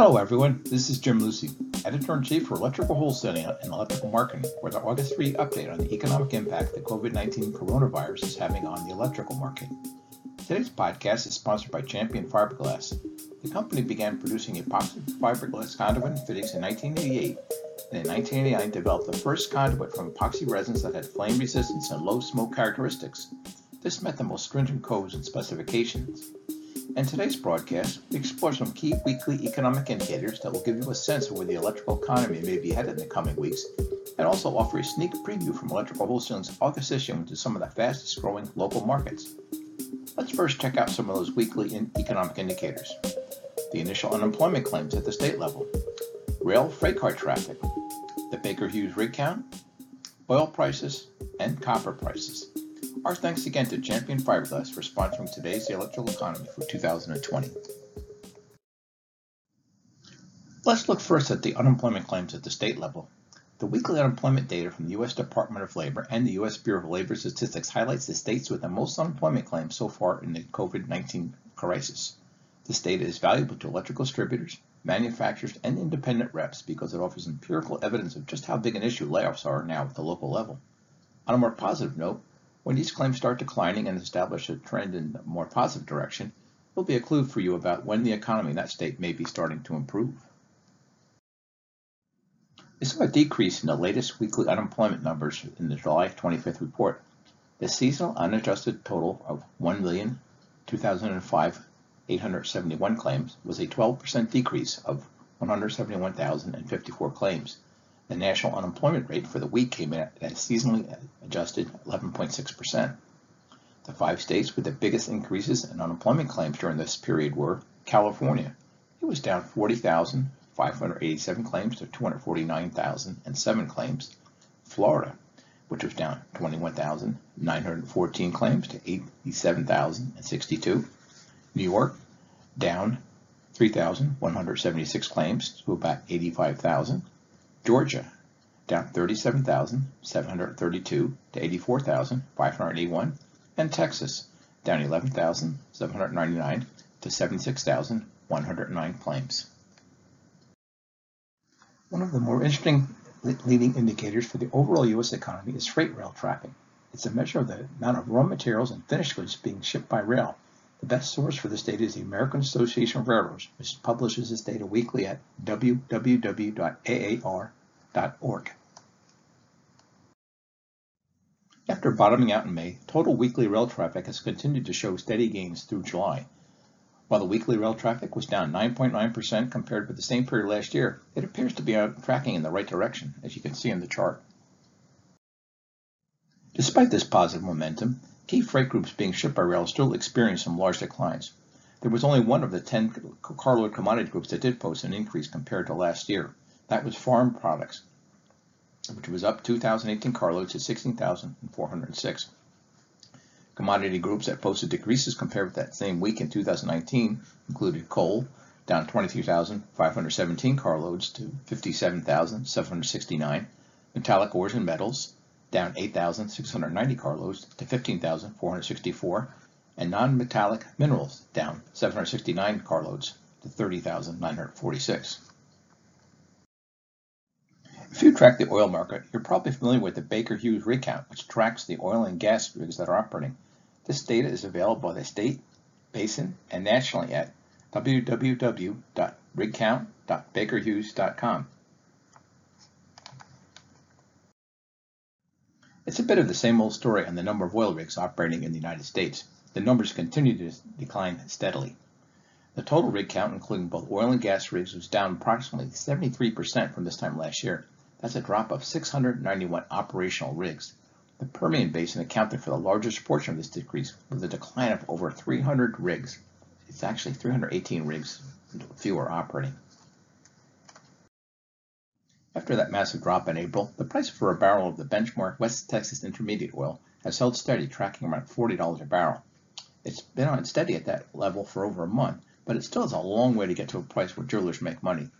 Hello, everyone. This is Jim Lucy, Editor in Chief for Electrical Wholesaling and Electrical Marketing, with our August 3 update on the economic impact the COVID 19 coronavirus is having on the electrical market. Today's podcast is sponsored by Champion Fiberglass. The company began producing epoxy fiberglass conduit and fittings in 1988, and in 1989 developed the first conduit from epoxy resins that had flame resistance and low smoke characteristics. This met the most stringent codes and specifications. In today's broadcast, we explore some key weekly economic indicators that will give you a sense of where the electrical economy may be headed in the coming weeks, and also offer a sneak preview from Electrical Wholesaling's August issue into some of the fastest growing local markets. Let's first check out some of those weekly in economic indicators. The initial unemployment claims at the state level, rail freight car traffic, the Baker Hughes rig count, oil prices, and copper prices. Our thanks again to Champion Fiberglass for sponsoring today's Electrical Economy for 2020. Let's look first at the unemployment claims at the state level. The weekly unemployment data from the U.S. Department of Labor and the U.S. Bureau of Labor Statistics highlights the states with the most unemployment claims so far in the COVID 19 crisis. This data is valuable to electrical distributors, manufacturers, and independent reps because it offers empirical evidence of just how big an issue layoffs are now at the local level. On a more positive note, when these claims start declining and establish a trend in a more positive direction, it will be a clue for you about when the economy in that state may be starting to improve. We saw a decrease in the latest weekly unemployment numbers in the July 25th report. The seasonal unadjusted total of 1,2005,871 claims was a 12% decrease of 171,054 claims the national unemployment rate for the week came in at a seasonally adjusted 11.6%. The five states with the biggest increases in unemployment claims during this period were California. It was down 40,587 claims to 249,007 claims. Florida, which was down 21,914 claims to 87,062. New York, down 3,176 claims to about 85,000. Georgia, down 37,732 to 84,581, and Texas, down 11,799 to 76,109 claims. One of the more interesting leading indicators for the overall U.S. economy is freight rail traffic. It's a measure of the amount of raw materials and finished goods being shipped by rail. The best source for this data is the American Association of Railroads, which publishes this data weekly at www.aar.com After bottoming out in May, total weekly rail traffic has continued to show steady gains through July. While the weekly rail traffic was down 9.9% compared with the same period last year, it appears to be tracking in the right direction, as you can see in the chart. Despite this positive momentum, key freight groups being shipped by rail still experienced some large declines. There was only one of the 10 carload commodity groups that did post an increase compared to last year. That was farm products, which was up 2018 carloads to 16,406. Commodity groups that posted decreases compared with that same week in 2019 included coal, down 23,517 carloads to 57,769, metallic ores and metals, down 8,690 carloads to 15,464, and non-metallic minerals, down 769 carloads to 30,946. If you track the oil market, you're probably familiar with the Baker Hughes rig count, which tracks the oil and gas rigs that are operating. This data is available by the state, basin, and nationally at www.rigcount.bakerhughes.com. It's a bit of the same old story on the number of oil rigs operating in the United States. The numbers continue to decline steadily. The total rig count, including both oil and gas rigs, was down approximately 73% from this time last year. That's a drop of 691 operational rigs. The Permian Basin accounted for the largest portion of this decrease with a decline of over 300 rigs. It's actually 318 rigs fewer operating. After that massive drop in April, the price for a barrel of the benchmark West Texas Intermediate oil has held steady, tracking around $40 a barrel. It's been on steady at that level for over a month, but it still has a long way to get to a price where drillers make money.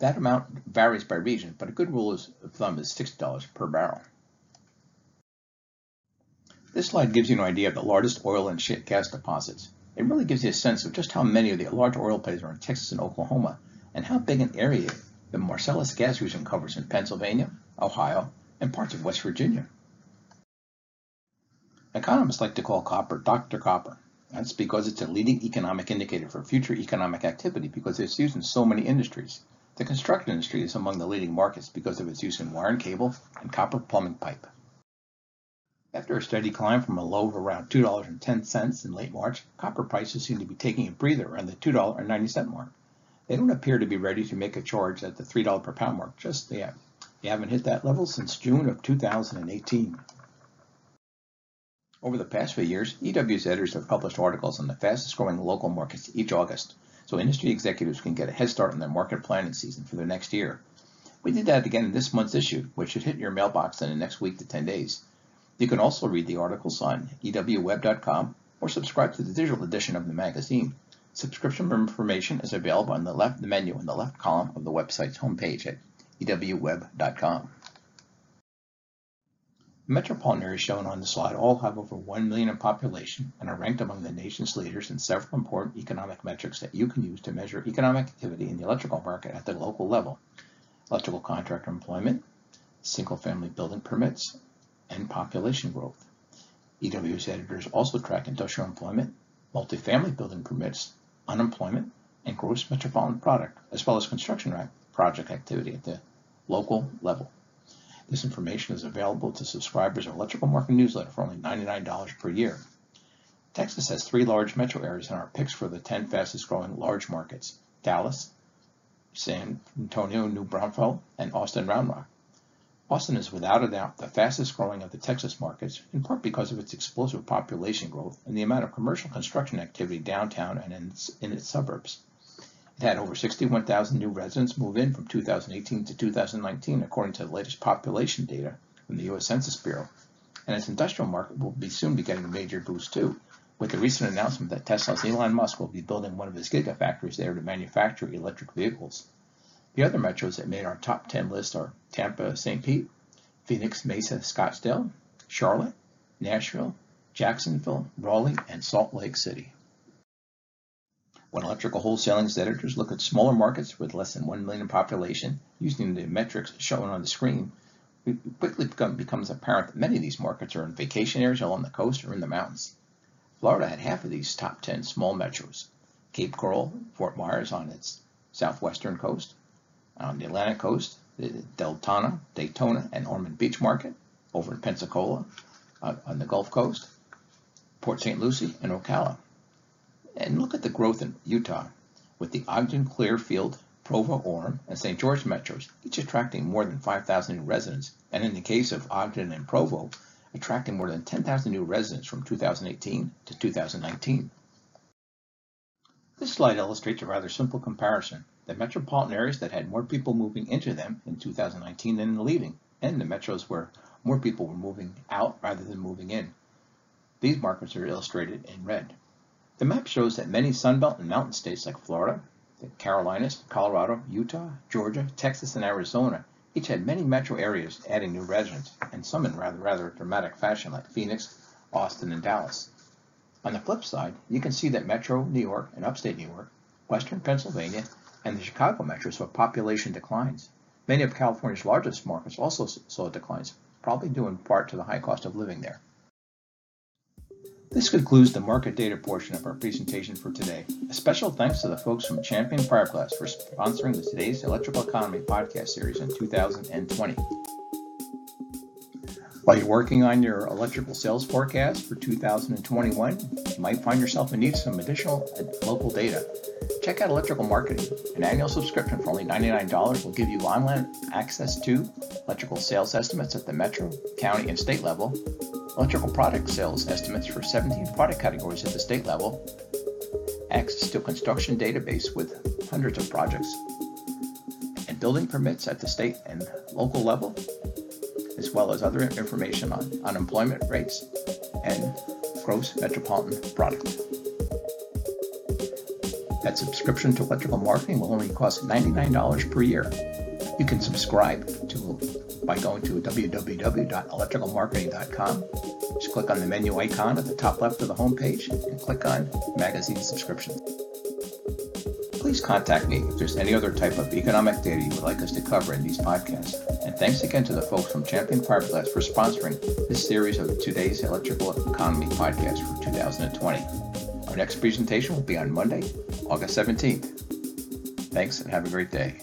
That amount varies by region, but a good rule of thumb is $60 per barrel. This slide gives you an idea of the largest oil and shale gas deposits. It really gives you a sense of just how many of the large oil plays are in Texas and Oklahoma, and how big an area the Marcellus gas region covers in Pennsylvania, Ohio, and parts of West Virginia. Economists like to call copper Dr. Copper. That's because it's a leading economic indicator for future economic activity because it's used in so many industries. The construction industry is among the leading markets because of its use in wire and cable and copper plumbing pipe. After a steady climb from a low of around $2.10 in late March, copper prices seem to be taking a breather around the $2.90 mark. They don't appear to be ready to make a charge at the $3 per pound mark just yet. They haven't hit that level since June of 2018. Over the past few years, EW's editors have published articles on the fastest growing local markets each August, so industry executives can get a head start on their market planning season for the next year. We did that again in this month's issue, which should hit your mailbox in the next week to 10 days. You can also read the articles on ewweb.com or subscribe to the digital edition of the magazine. Subscription information is available on the left the menu in the left column of the website's homepage at ewweb.com. Metropolitan areas shown on the slide all have over 1 million in population and are ranked among the nation's leaders in several important economic metrics that you can use to measure economic activity in the electrical market at the local level. Electrical contractor employment, single-family building permits, and population growth. EW's editors also track industrial employment, multifamily building permits, unemployment, and gross metropolitan product, as well as construction project activity at the local level. This information is available to subscribers of Electrical Market Newsletter for only $99 per year. Texas has three large metro areas in our picks for the 10 fastest growing large markets Dallas, San Antonio, New Braunfels, and Austin Round Rock. Austin is without a doubt the fastest growing of the Texas markets, in part because of its explosive population growth and the amount of commercial construction activity downtown and in its, in its suburbs. It had over 61,000 new residents move in from 2018 to 2019, according to the latest population data from the U.S. Census Bureau. And its industrial market will be soon be getting a major boost too, with the recent announcement that Tesla's Elon Musk will be building one of his gigafactories there to manufacture electric vehicles. The other metros that made our top 10 list are Tampa, St. Pete, Phoenix, Mesa, Scottsdale, Charlotte, Nashville, Jacksonville, Raleigh, and Salt Lake City. When electrical wholesaling's editors look at smaller markets with less than 1 million population using the metrics shown on the screen, it quickly become, becomes apparent that many of these markets are in vacation areas along the coast or in the mountains. Florida had half of these top 10 small metros. Cape Coral, Fort Myers on its southwestern coast, on the Atlantic coast, the Deltona, Daytona, and Ormond Beach market, over in Pensacola, uh, on the Gulf Coast, Port St. Lucie, and Ocala. And look at the growth in Utah, with the Ogden, Clearfield, Provo, Orem, and St. George metros, each attracting more than 5,000 new residents, and in the case of Ogden and Provo, attracting more than 10,000 new residents from 2018 to 2019. This slide illustrates a rather simple comparison. The metropolitan areas that had more people moving into them in 2019 than leaving, and the metros where more people were moving out rather than moving in. These markers are illustrated in red. The map shows that many Sunbelt and mountain states like Florida, the Carolinas, Colorado, Utah, Georgia, Texas, and Arizona each had many metro areas adding new residents, and some in rather, rather dramatic fashion like Phoenix, Austin, and Dallas. On the flip side, you can see that Metro New York and Upstate New York, Western Pennsylvania, and the Chicago metro saw population declines. Many of California's largest markets also saw declines, probably due in part to the high cost of living there. This concludes the market data portion of our presentation for today. A special thanks to the folks from Champion Fiberglass for sponsoring the Today's Electrical Economy podcast series in 2020. While you're working on your electrical sales forecast for 2021, you might find yourself in need of some additional local data. Check out Electrical Marketing. An annual subscription for only $99 will give you online access to electrical sales estimates at the metro, county, and state level, electrical product sales estimates for 17 product categories at the state level, access to a construction database with hundreds of projects, and building permits at the state and local level, as well as other information on unemployment rates and gross metropolitan product. That subscription to electrical marketing will only cost $99 per year. You can subscribe to by going to www.electricalmarketing.com Just click on the menu icon at the top left of the homepage and click on Magazine Subscription. Please contact me if there's any other type of economic data you would like us to cover in these podcasts. And thanks again to the folks from Champion Fiberglass for sponsoring this series of Today's Electrical Economy podcast for 2020. Our next presentation will be on Monday, August 17th. Thanks and have a great day.